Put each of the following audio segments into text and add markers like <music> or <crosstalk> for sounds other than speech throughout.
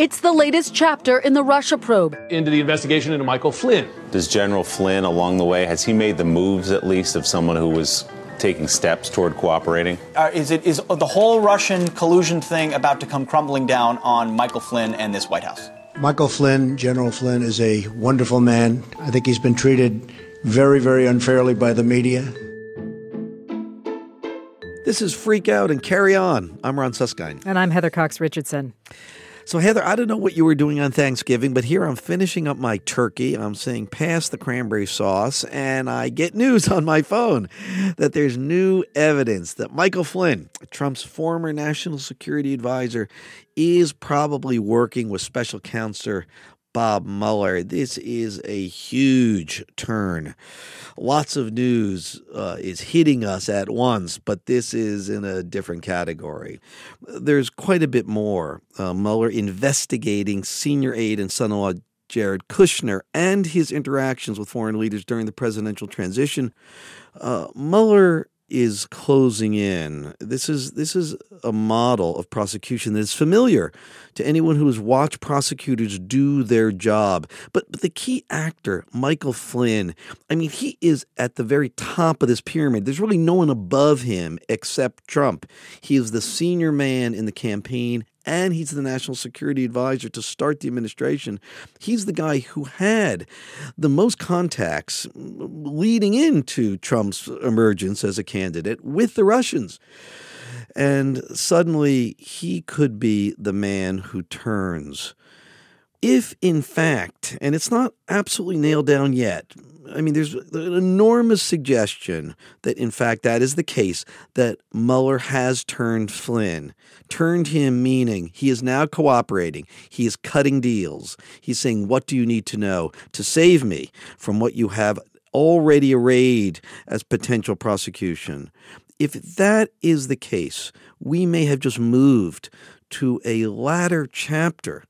It's the latest chapter in the Russia probe. Into the investigation into Michael Flynn. Does General Flynn, along the way, has he made the moves at least of someone who was taking steps toward cooperating? Uh, is it is the whole Russian collusion thing about to come crumbling down on Michael Flynn and this White House? Michael Flynn, General Flynn, is a wonderful man. I think he's been treated very, very unfairly by the media. This is Freak Out and Carry On. I'm Ron Suskind. And I'm Heather Cox Richardson. So, Heather, I don't know what you were doing on Thanksgiving, but here I'm finishing up my turkey. I'm saying pass the cranberry sauce, and I get news on my phone that there's new evidence that Michael Flynn, Trump's former national security advisor, is probably working with special counselor Bob Mueller. This is a huge turn. Lots of news uh, is hitting us at once, but this is in a different category. There's quite a bit more. Uh, Mueller investigating senior aide and son in law Jared Kushner and his interactions with foreign leaders during the presidential transition. Uh, Mueller is closing in. This is this is a model of prosecution that is familiar to anyone who has watched prosecutors do their job. But but the key actor, Michael Flynn, I mean, he is at the very top of this pyramid. There's really no one above him except Trump. He is the senior man in the campaign and he's the national security advisor to start the administration. He's the guy who had the most contacts leading into Trump's emergence as a candidate with the Russians. And suddenly he could be the man who turns. If, in fact, and it's not absolutely nailed down yet, I mean, there's an enormous suggestion that, in fact, that is the case, that Mueller has turned Flynn. Turned him, meaning he is now cooperating. He is cutting deals. He's saying, What do you need to know to save me from what you have already arrayed as potential prosecution? If that is the case, we may have just moved to a latter chapter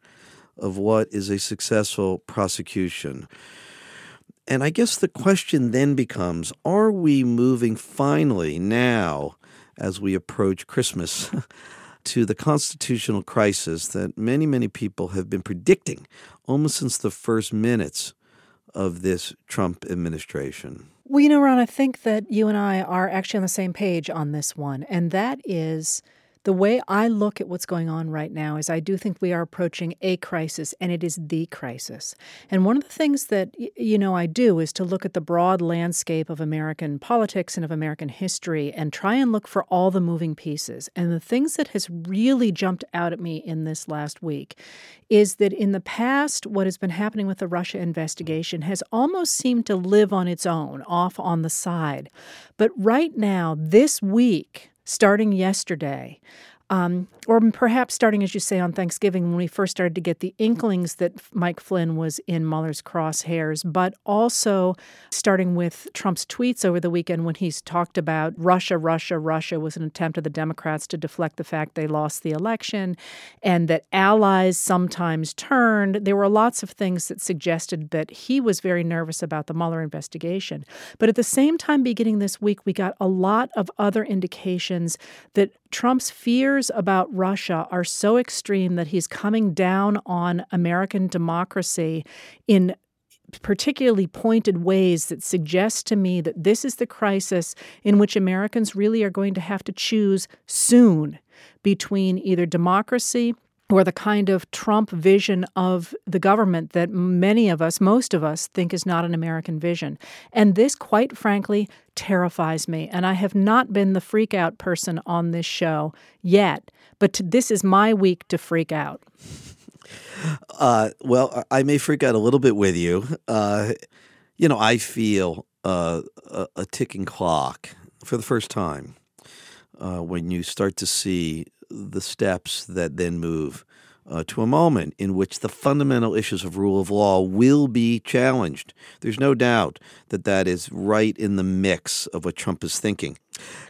of what is a successful prosecution. And I guess the question then becomes are we moving finally now, as we approach Christmas, <laughs> to the constitutional crisis that many, many people have been predicting almost since the first minutes of this Trump administration? Well, you know, Ron, I think that you and I are actually on the same page on this one, and that is the way I look at what's going on right now is I do think we are approaching a crisis, and it is the crisis. And one of the things that, you know, I do is to look at the broad landscape of American politics and of American history and try and look for all the moving pieces. And the things that has really jumped out at me in this last week is that in the past, what has been happening with the Russia investigation has almost seemed to live on its own, off on the side. But right now, this week, starting yesterday, um, or perhaps starting, as you say, on Thanksgiving when we first started to get the inklings that Mike Flynn was in Mueller's crosshairs, but also starting with Trump's tweets over the weekend when he's talked about Russia, Russia, Russia was an attempt of the Democrats to deflect the fact they lost the election and that allies sometimes turned. There were lots of things that suggested that he was very nervous about the Mueller investigation. But at the same time, beginning this week, we got a lot of other indications that Trump's fears about Russia are so extreme that he's coming down on American democracy in particularly pointed ways that suggest to me that this is the crisis in which Americans really are going to have to choose soon between either democracy or the kind of Trump vision of the government that many of us, most of us, think is not an American vision. And this, quite frankly, terrifies me. And I have not been the freak out person on this show yet, but to, this is my week to freak out. <laughs> Uh, well, I may freak out a little bit with you. Uh, you know, I feel uh, a, a, ticking clock for the first time uh, when you start to see the steps that then move uh, to a moment in which the fundamental issues of rule of law will be challenged. There's no doubt that that is right in the mix of what Trump is thinking.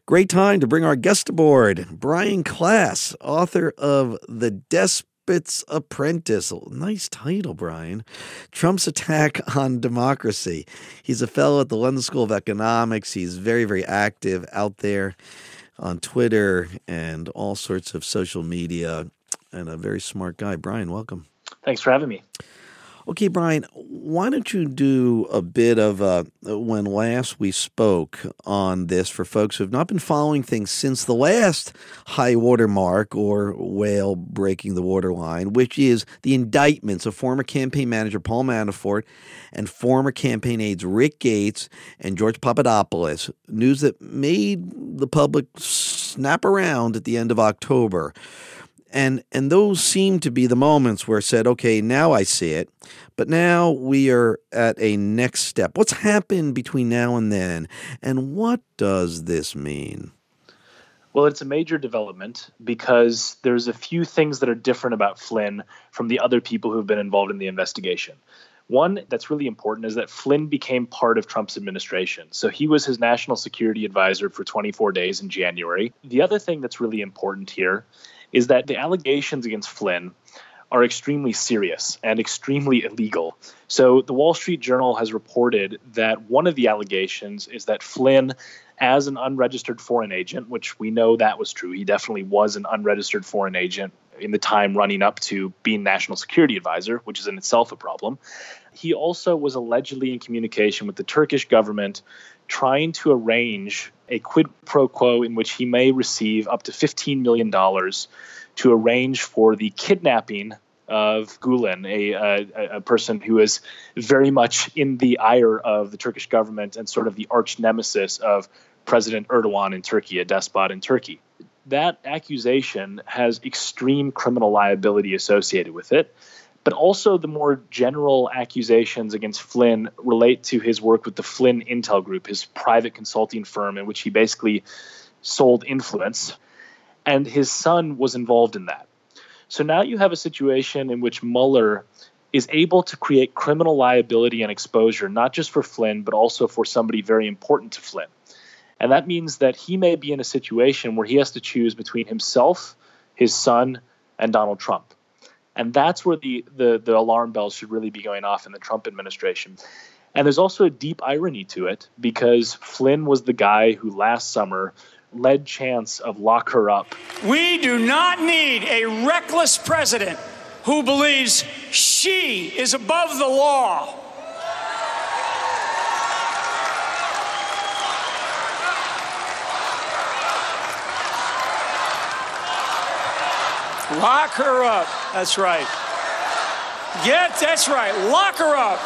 Great time to bring our guest aboard, Brian Klaas, author of The Despot's Apprentice. Nice title, Brian. Trump's Attack on Democracy. He's a fellow at the London School of Economics. He's very, very active out there on Twitter and all sorts of social media. and a very smart guy. Brian, welcome. Thanks for having me. Okay, Brian, why don't you do a bit of uh, when last we spoke on this for folks who have not been following things since the last high water mark or whale breaking the waterline, which is the indictments of former campaign manager Paul Manafort and former campaign aides Rick Gates and George Papadopoulos. News that made the public snap around at the end of October and and those seem to be the moments where I said, okay, now I see it, but now we are at a next step. What's happened between now and then, and what does this mean? Well, it's a major development because there's a few things that are different about Flynn from the other people who've been involved in the investigation. One that's really important is that Flynn became part of Trump's administration. So he was his national security advisor for 24 days in January. The other thing that's really important here is that the allegations against Flynn are extremely serious and extremely illegal. So the Wall Street Journal has reported that one of the allegations is that Flynn as an unregistered foreign agent, which we know that was true. He definitely was an unregistered foreign agent in the time running up to being national security advisor, which is in itself a problem. He also was allegedly in communication with the Turkish government trying to arrange a quid pro quo in which he may receive up to $15 million to arrange for the kidnapping of Gulen, a, a, a, person who is very much in the ire of the Turkish government and sort of the arch nemesis of President Erdogan in Turkey, a despot in Turkey. That accusation has extreme criminal liability associated with it. But also, the more general accusations against Flynn relate to his work with the Flynn Intel Group, his private consulting firm, in which he basically sold influence. And his son was involved in that. So now you have a situation in which Mueller is able to create criminal liability and exposure, not just for Flynn, but also for somebody very important to Flynn. And that means that he may be in a situation where he has to choose between himself, his son, and Donald Trump. And that's where the, the, the alarm bells should really be going off in the Trump administration. And there's also a deep irony to it because Flynn was the guy who last summer led chance of lock her up. We do not need a reckless president who believes she is above the law. Lock her up. That's right. Get, that's right. Lock her up.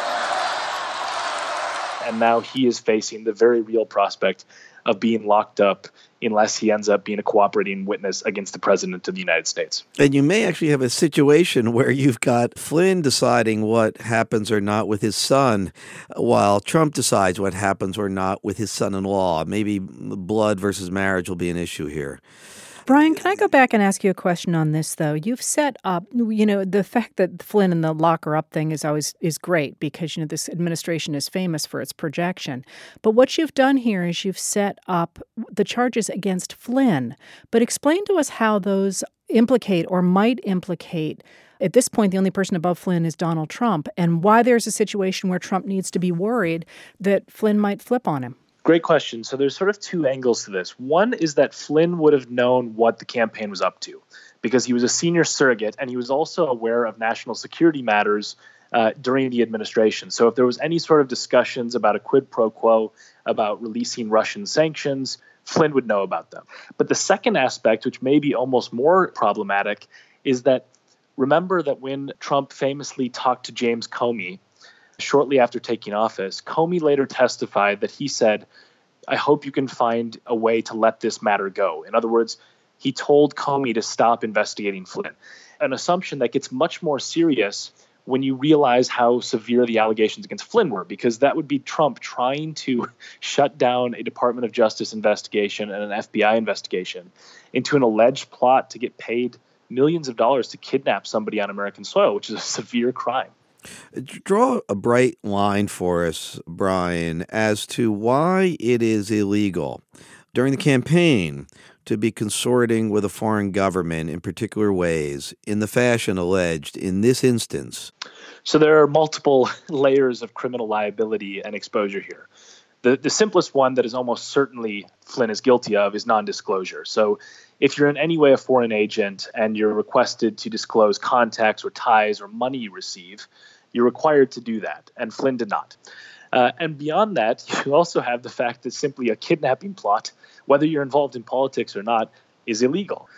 And now he is facing the very real prospect of being locked up unless he ends up being a cooperating witness against the president of the United States. And you may actually have a situation where you've got Flynn deciding what happens or not with his son, while Trump decides what happens or not with his son in law. Maybe blood versus marriage will be an issue here. Brian, can I go back and ask you a question on this though? You've set up, you know, the fact that Flynn and the locker up thing is always is great because you know this administration is famous for its projection. But what you've done here is you've set up the charges against Flynn. But explain to us how those implicate or might implicate at this point, the only person above Flynn is Donald Trump, and why there's a situation where Trump needs to be worried that Flynn might flip on him. Great question. So there's sort of two angles to this. One is that Flynn would have known what the campaign was up to because he was a senior surrogate and he was also aware of national security matters uh, during the administration. So if there was any sort of discussions about a quid pro quo about releasing Russian sanctions, Flynn would know about them. But the second aspect, which may be almost more problematic, is that remember that when Trump famously talked to James Comey shortly after taking office, Comey later testified that he said, I hope you can find a way to let this matter go. In other words, he told Comey to stop investigating Flynn, an assumption that gets much more serious when you realize how severe the allegations against Flynn were, because that would be Trump trying to <laughs> shut down a Department of Justice investigation and an FBI investigation into an alleged plot to get paid millions of dollars to kidnap somebody on American soil, which is a severe crime. Draw a bright line for us, Brian, as to why it is illegal during the campaign to be consorting with a foreign government in particular ways in the fashion alleged in this instance. So there are multiple <laughs> layers of criminal liability and exposure here. The, the simplest one that is almost certainly Flynn is guilty of is non disclosure. So, if you're in any way a foreign agent and you're requested to disclose contacts or ties or money you receive, you're required to do that. And Flynn did not. Uh, and beyond that, <laughs> you also have the fact that simply a kidnapping plot, whether you're involved in politics or not, is illegal.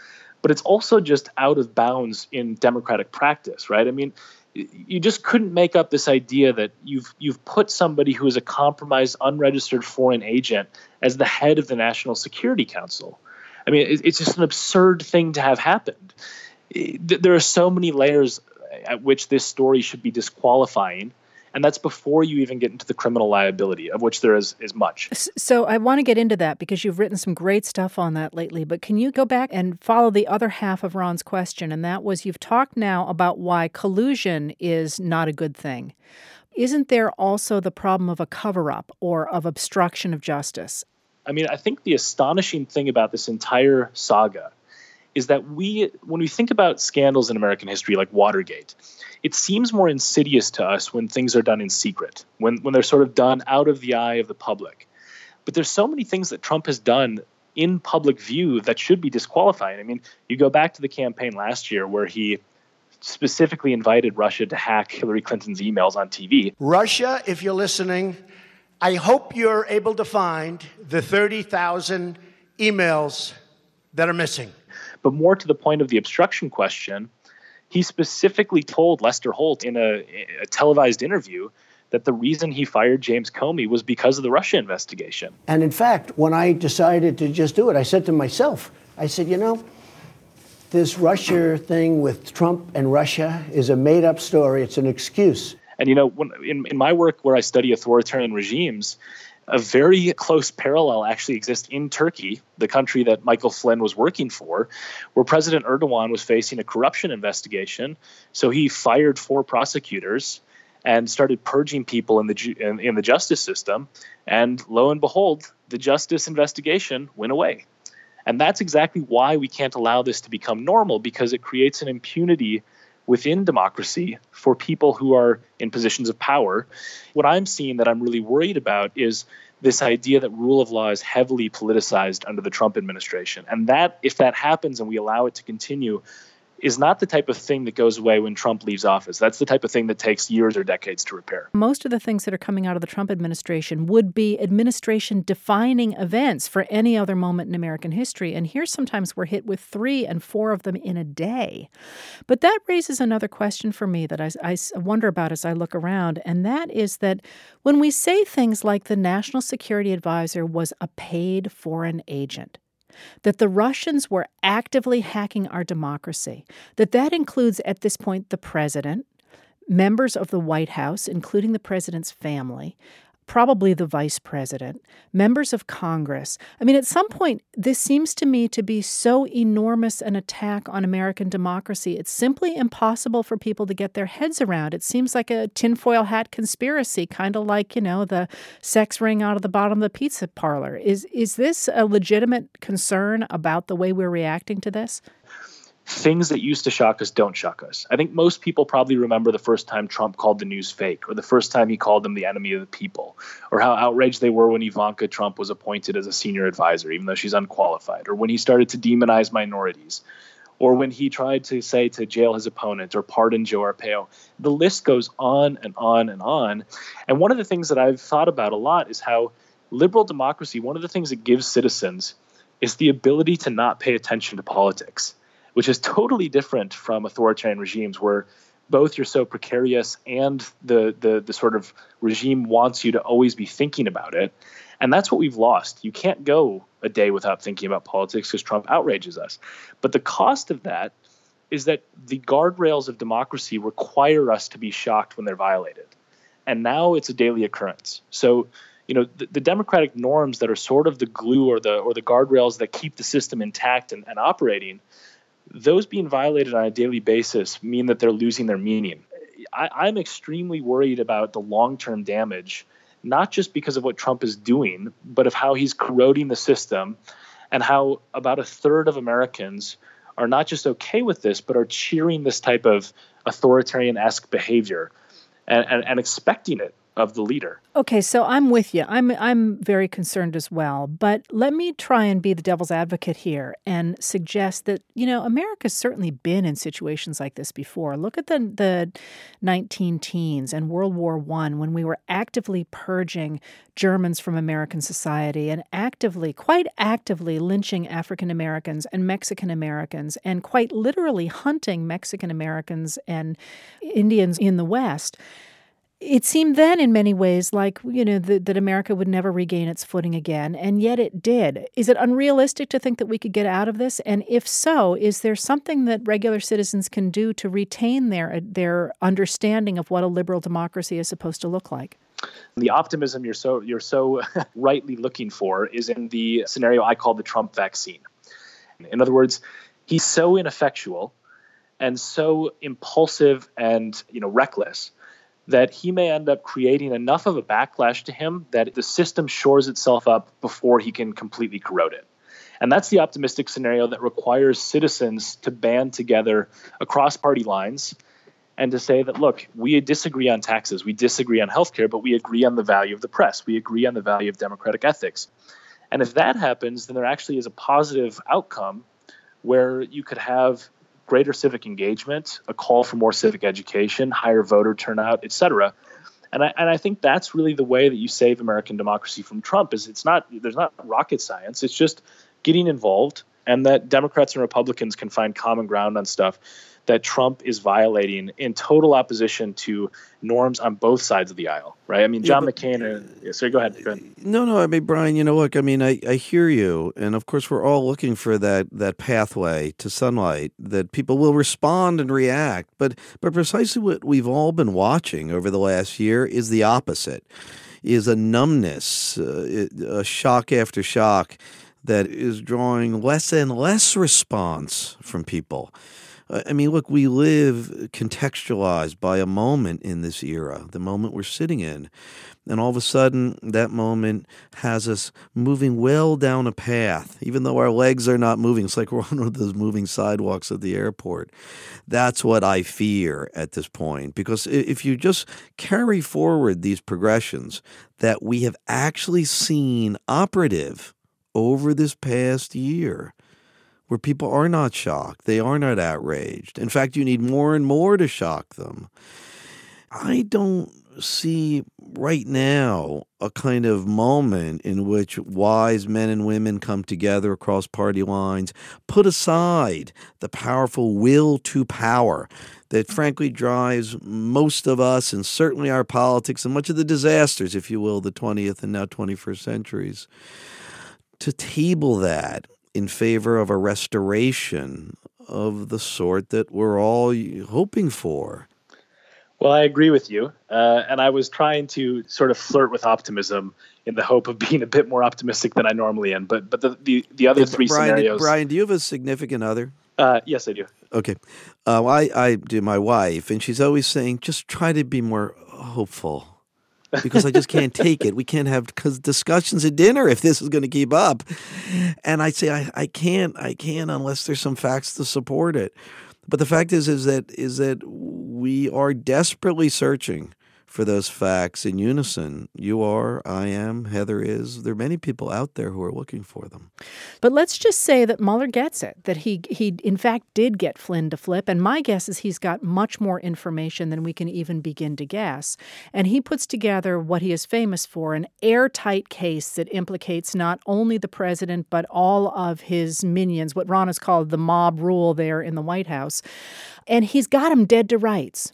But it's also just out of bounds in democratic practice, right? I mean, you just couldn't make up this idea that you've you've put somebody who is a compromised, unregistered foreign agent as the head of the National Security Council. I mean, it's just an absurd thing to have happened. There are so many layers at which this story should be disqualifying and that's before you even get into the criminal liability of which there is is much. So i want to get into that because you've written some great stuff on that lately but can you go back and follow the other half of ron's question? And that was you've talked now about why collusion is not a good thing. Isn't there also the problem of a cover up or of obstruction of justice? I mean i think the astonishing thing about this entire saga is that we when we think about scandals in american history like watergate it seems more insidious to us when things are done in secret, when, when they're sort of done out of the eye of the public. But there's so many things that Trump has done in public view that should be disqualifying. I mean, you go back to the campaign last year where he specifically invited Russia to hack Hillary Clinton's emails on TV. Russia, if you're listening, I hope you're able to find the 30,000 emails that are missing. But more to the point of the obstruction question, he specifically told Lester Holt in a, a, televised interview that the reason he fired James Comey was because of the Russia investigation. And in fact, when I decided to just do it, I said to myself, I said, you know, this Russia thing with Trump and Russia is a made up story, it's an excuse. And you know, when, in, in my work where I study authoritarian regimes, a very close parallel actually exists in Turkey, the country that Michael Flynn was working for, where President Erdogan was facing a corruption investigation. So he fired four prosecutors and started purging people in the in, in the justice system. And lo and behold, the justice investigation went away. And that's exactly why we can't allow this to become normal because it creates an impunity within democracy for people who are in positions of power. What I'm seeing that I'm really worried about is this idea that rule of law is heavily politicized under the Trump administration. And that, if that happens and we allow it to continue, is not the type of thing that goes away when Trump leaves office. That's the type of thing that takes years or decades to repair. Most of the things that are coming out of the Trump administration would be administration defining events for any other moment in American history. And here sometimes we're hit with three and four of them in a day. But that raises another question for me that I, I wonder about as I look around. And that is that when we say things like the National Security Advisor was a paid foreign agent, that the Russians were actively hacking our democracy, that that includes at this point the president, members of the White House, including the president's family, probably the vice president, members of Congress. I mean, at some point, this seems to me to be so enormous an attack on American democracy. It's simply impossible for people to get their heads around. It seems like a tinfoil hat conspiracy, kind of like, you know, the sex ring out of the bottom of the pizza parlor. Is, is this a legitimate concern about the way we're reacting to this? Things that used to shock us don't shock us. I think most people probably remember the first time Trump called the news fake, or the first time he called them the enemy of the people, or how outraged they were when Ivanka Trump was appointed as a senior advisor, even though she's unqualified, or when he started to demonize minorities, or when he tried to say to jail his opponent or pardon Joe Arpaio. The list goes on and on and on. And one of the things that I've thought about a lot is how liberal democracy, one of the things it gives citizens is the ability to not pay attention to politics which is totally different from authoritarian regimes where both you're so precarious and the, the the sort of regime wants you to always be thinking about it. And that's what we've lost. You can't go a day without thinking about politics because trump outrages us. But the cost of that is that the guardrails of democracy require us to be shocked when they're violated. And now it's a daily occurrence. So you know the, the democratic norms that are sort of the glue or the or the guardrails that keep the system intact and, and operating those being violated on a daily basis mean that they're losing their meaning. I, am extremely worried about the long term damage, not just because of what Trump is doing, but of how he's corroding the system and how about a third of Americans are not just okay with this, but are cheering this type of authoritarian esque behavior and, and, and expecting it of the leader. Okay, so I'm with you. I'm I'm very concerned as well. But let me try and be the devil's advocate here and suggest that you know America's certainly been in situations like this before. Look at the the 19 teens and World War One when we were actively purging Germans from American society and actively, quite actively, lynching African Americans and Mexican Americans and quite literally hunting Mexican Americans and Indians in the West it seemed then in many ways like you know that, that america would never regain its footing again and yet it did. Is it unrealistic to think that we could get out of this? And if so is there something that regular citizens can do to retain their their understanding of what a liberal democracy is supposed to look like? The optimism you're so you're so <laughs> rightly looking for is in the scenario i call the trump vaccine. In other words he's so ineffectual and so impulsive and you know reckless that he may end up creating enough of a backlash to him that the system shores itself up before he can completely corrode it. And that's the optimistic scenario that requires citizens to band together across party lines and to say that, look, we disagree on taxes, we disagree on healthcare, but we agree on the value of the press, we agree on the value of democratic ethics. And if that happens, then there actually is a positive outcome where you could have greater civic engagement, a call for more civic education, higher voter turnout, et cetera. And I, and I think that's really the way that you save American democracy from Trump is it's not there's not rocket science. It's just getting involved and that Democrats and Republicans can find common ground on stuff that Trump is violating in total opposition to norms on both sides of the aisle, right? I mean, John yeah, McCain. Uh, yeah, sorry, go ahead. go ahead. No, no. I mean, Brian. You know, look. I mean, I, I hear you, and of course, we're all looking for that that pathway to sunlight that people will respond and react. But but precisely what we've all been watching over the last year is the opposite. Is a numbness, uh, a shock after shock that is drawing less and less response from people. I mean, look, we live contextualized by a moment in this era, the moment we're sitting in. And all of a sudden, that moment has us moving well down a path, even though our legs are not moving. It's like we're on one of those moving sidewalks at the airport. That's what I fear at this point. Because if you just carry forward these progressions that we have actually seen operative over this past year, where people are not shocked, they are not outraged. In fact, you need more and more to shock them. I don't see right now a kind of moment in which wise men and women come together across party lines, put aside the powerful will to power that frankly drives most of us and certainly our politics and much of the disasters, if you will, the 20th and now 21st centuries. To table that in favor of a restoration of the sort that we're all hoping for. Well, I agree with you. Uh, and I was trying to sort of flirt with optimism in the hope of <laughs> being a bit more optimistic than I normally am. But but the, the, the other three Brian, scenarios. Brian, do you have a significant other? Uh, yes, I do. Okay. Uh, I, I do my wife, and she's always saying, just try to be more hopeful because I just can't take it. We can't have discussions at dinner if this is going to keep up. And I say I, I can't I can't unless there's some facts to support it. But the fact is is that is that we are desperately searching for those facts in unison. You are, I am, Heather is. There are many people out there who are looking for them. But let's just say that Mueller gets it, that he, he in fact did get Flynn to flip. And my guess is he's got much more information than we can even begin to guess. And he puts together what he is famous for an airtight case that implicates not only the president, but all of his minions, what Ron has called the mob rule there in the White House. And he's got them dead to rights.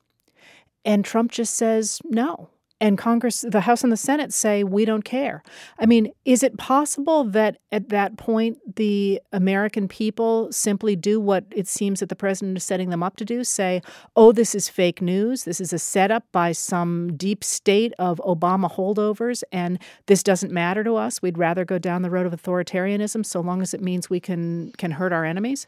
And Trump just says no. And Congress, the House and the Senate say, we don't care. I mean, is it possible that at that point the American people simply do what it seems that the president is setting them up to do? Say, oh, this is fake news. This is a setup by some deep state of Obama holdovers, and this doesn't matter to us. We'd rather go down the road of authoritarianism so long as it means we can, can hurt our enemies?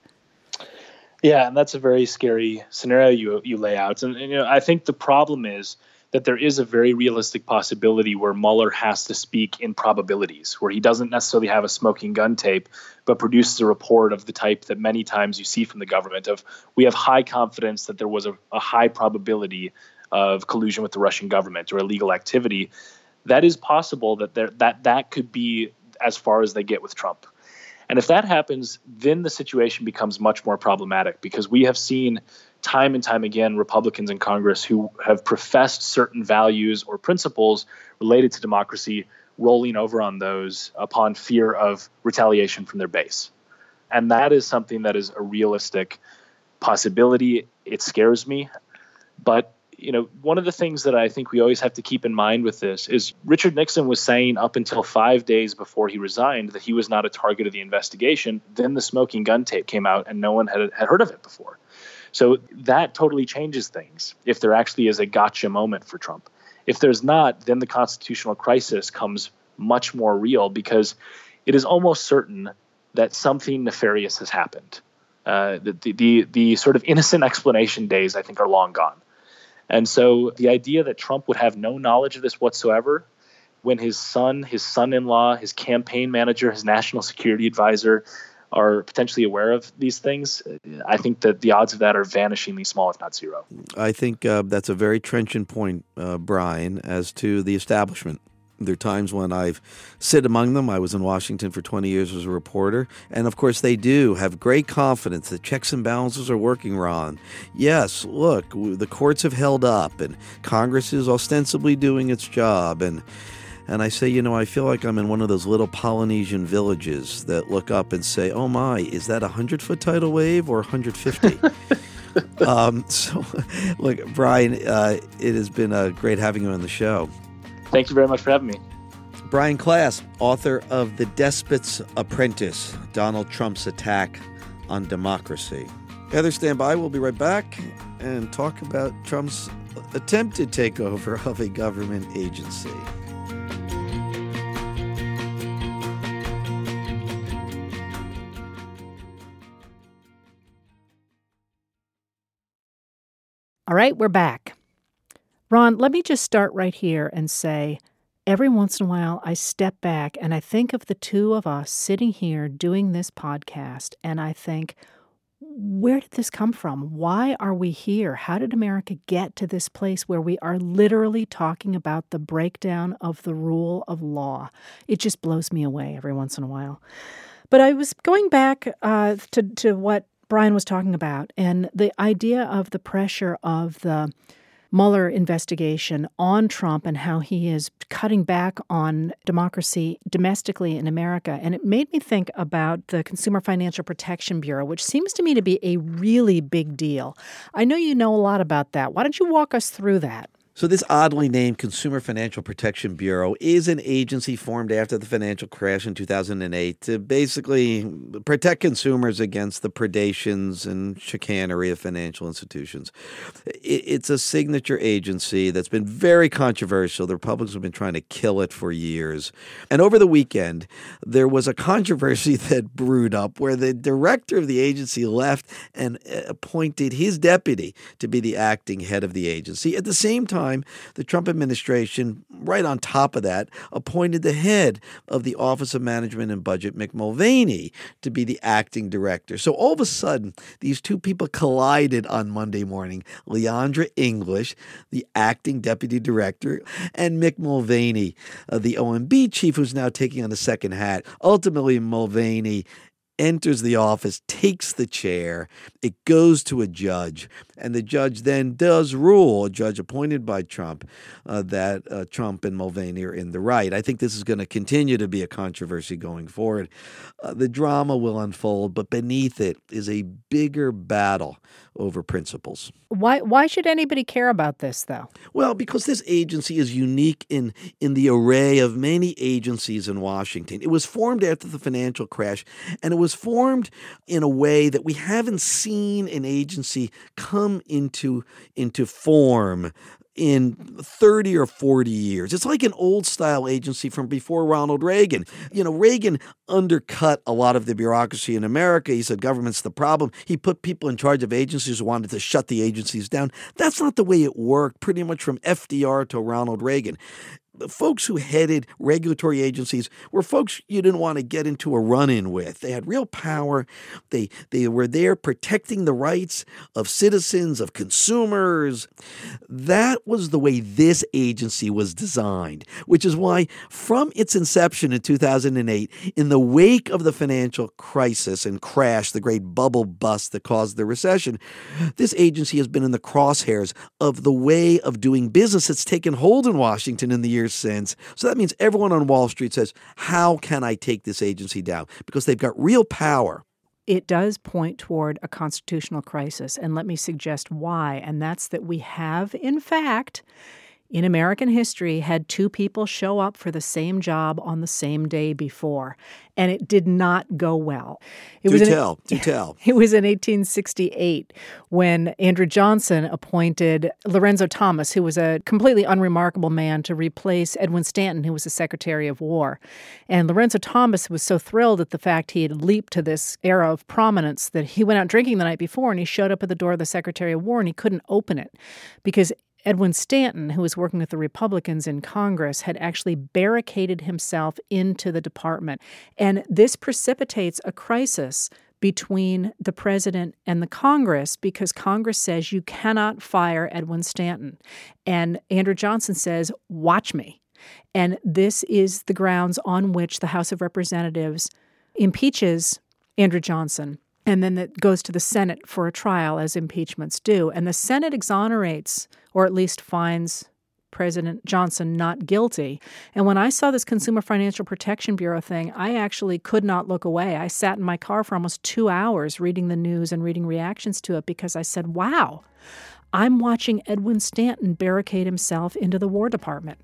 Yeah, and that's a very scary scenario you you lay out. And, and, you know, I think the problem is that there is a very realistic possibility where Mueller has to speak in probabilities, where he doesn't necessarily have a smoking gun tape, but produces a report of the type that many times you see from the government of we have high confidence that there was a, a high probability of collusion with the Russian government or illegal activity, that is possible that there, that that could be as far as they get with Trump. And if that happens, then the situation becomes much more problematic because we have seen time and time again Republicans in Congress who have professed certain values or principles related to democracy rolling over on those upon fear of retaliation from their base. And that is something that is a realistic possibility. It scares me. But you know, one of the things that I think we always have to keep in mind with this is Richard Nixon was saying up until five days before he resigned that he was not a target of the investigation. Then the smoking gun tape came out and no one had, had heard of it before. So that totally changes things if there actually is a gotcha moment for Trump. If there's not, then the constitutional crisis comes much more real because it is almost certain that something nefarious has happened. Uh, the, the, the, the sort of innocent explanation days, I think, are long gone. And so the idea that Trump would have no knowledge of this whatsoever when his son, his son in law, his campaign manager, his national security advisor are potentially aware of these things, I think that the odds of that are vanishingly small, if not zero. I think uh, that's a very trenchant point, uh, Brian, as to the establishment. There are times when I've sit among them. I was in Washington for 20 years as a reporter. And of course, they do have great confidence that checks and balances are working, Ron. Yes, look, the courts have held up and Congress is ostensibly doing its job. And and I say, you know, I feel like I'm in one of those little Polynesian villages that look up and say, oh my, is that a 100 foot tidal wave or 150? <laughs> um, so, <laughs> look, Brian, uh, it has been uh, great having you on the show. Thank you very much for having me. Brian Klaas, author of The Despot's Apprentice Donald Trump's Attack on Democracy. Heather, stand by. We'll be right back and talk about Trump's attempted takeover <laughs> of a government agency. All right, we're back. Ron, let me just start right here and say every once in a while I step back and I think of the two of us sitting here doing this podcast, and I think, where did this come from? Why are we here? How did America get to this place where we are literally talking about the breakdown of the rule of law? It just blows me away every once in a while. But I was going back uh, to, to what Brian was talking about and the idea of the pressure of the Mueller investigation on Trump and how he is cutting back on democracy domestically in America. And it made me think about the Consumer Financial Protection Bureau, which seems to me to be a really big deal. I know you know a lot about that. Why don't you walk us through that? So, this oddly named Consumer Financial Protection Bureau is an agency formed after the financial crash in 2008 to basically protect consumers against the predations and chicanery of financial institutions. It's a signature agency that's been very controversial. The Republicans have been trying to kill it for years. And over the weekend, there was a controversy <laughs> that brewed up where the director of the agency left and uh, appointed his deputy to be the acting head of the agency. At the same time, time, the Trump administration, right on top of that, appointed the head of the Office of Management and Budget, Mick Mulvaney, to be the acting director. So all of a sudden, these two people collided on Monday morning. Leandra English, the acting deputy director, and Mick Mulvaney, uh, the OMB chief, who's now taking on the second hat. Ultimately, Mulvaney enters the office, takes the chair, it goes to a judge, and the judge then does rule, a judge appointed by Trump, uh, that uh, Trump and Mulvaney are in the right. I think this is going to continue to be a controversy going forward. Uh, the drama will unfold, but beneath it is a bigger battle over principles. Why why should anybody care about this though? Well, because this agency is unique in in the array of many agencies in Washington. It was formed after the financial crash and it was formed in a way that we haven't seen an agency come into into form in 30 or 40 years. It's like an old style agency from before Ronald Reagan. You know, Reagan undercut a lot of the bureaucracy in America. He said government's the problem. He put people in charge of agencies who wanted to shut the agencies down. That's not the way it worked pretty much from FDR to Ronald Reagan the folks who headed regulatory agencies were folks you didn't want to get into a run-in with. They had real power. They they were there protecting the rights of citizens, of consumers. That was the way this agency was designed, which is why from its inception in 2008, in the wake of the financial crisis and crash, the great bubble bust that caused the recession, this agency has been in the crosshairs of the way of doing business that's taken hold in Washington in the years since. So that means everyone on Wall Street says, How can I take this agency down? Because they've got real power. It does point toward a constitutional crisis. And let me suggest why. And that's that we have, in fact, in American history had two people show up for the same job on the same day before, and it did not go well. It do was tell, in, do <laughs> tell. It was in 1868 when Andrew Johnson appointed Lorenzo Thomas, who was a completely unremarkable man, to replace Edwin Stanton, who was the Secretary of War. And Lorenzo Thomas was so thrilled at the fact he had leaped to this era of prominence that he went out drinking the night before and he showed up at the door of the Secretary of War and he couldn't open it because Edwin Stanton, who was working with the Republicans in Congress, had actually barricaded himself into the department. And this precipitates a crisis between the president and the Congress because Congress says you cannot fire Edwin Stanton. And Andrew Johnson says, Watch me. And this is the grounds on which the House of Representatives impeaches Andrew Johnson. And then it goes to the Senate for a trial, as impeachments do. And the Senate exonerates, or at least finds President Johnson not guilty. And when I saw this Consumer Financial Protection Bureau thing, I actually could not look away. I sat in my car for almost two hours reading the news and reading reactions to it because I said, wow, I'm watching Edwin Stanton barricade himself into the War Department.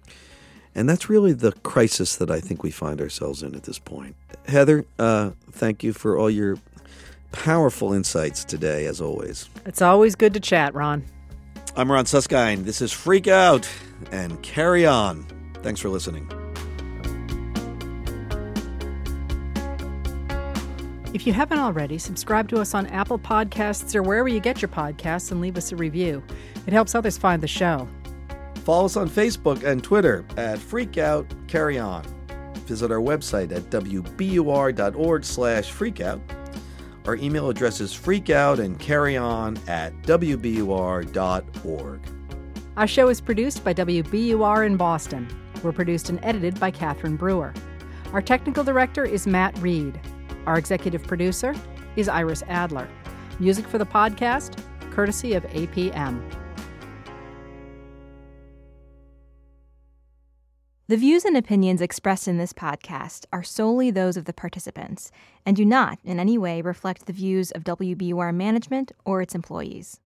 And that's really the crisis that I think we find ourselves in at this point. Heather, uh, thank you for all your powerful insights today, as always. It's always good to chat, Ron. I'm Ron Suskind. This is Freak Out and Carry On. Thanks for listening. If you haven't already, subscribe to us on Apple Podcasts or wherever you get your podcasts and leave us a review. It helps others find the show. Follow us on Facebook and Twitter at Freak Out Carry On. Visit our website at wbur.org slash freakout our email address is freakout and carry on at wbur.org. Our show is produced by WBUR in Boston. We're produced and edited by Catherine Brewer. Our technical director is Matt Reed. Our executive producer is Iris Adler. Music for the podcast, courtesy of APM. The views and opinions expressed in this podcast are solely those of the participants and do not in any way reflect the views of WBUR management or its employees.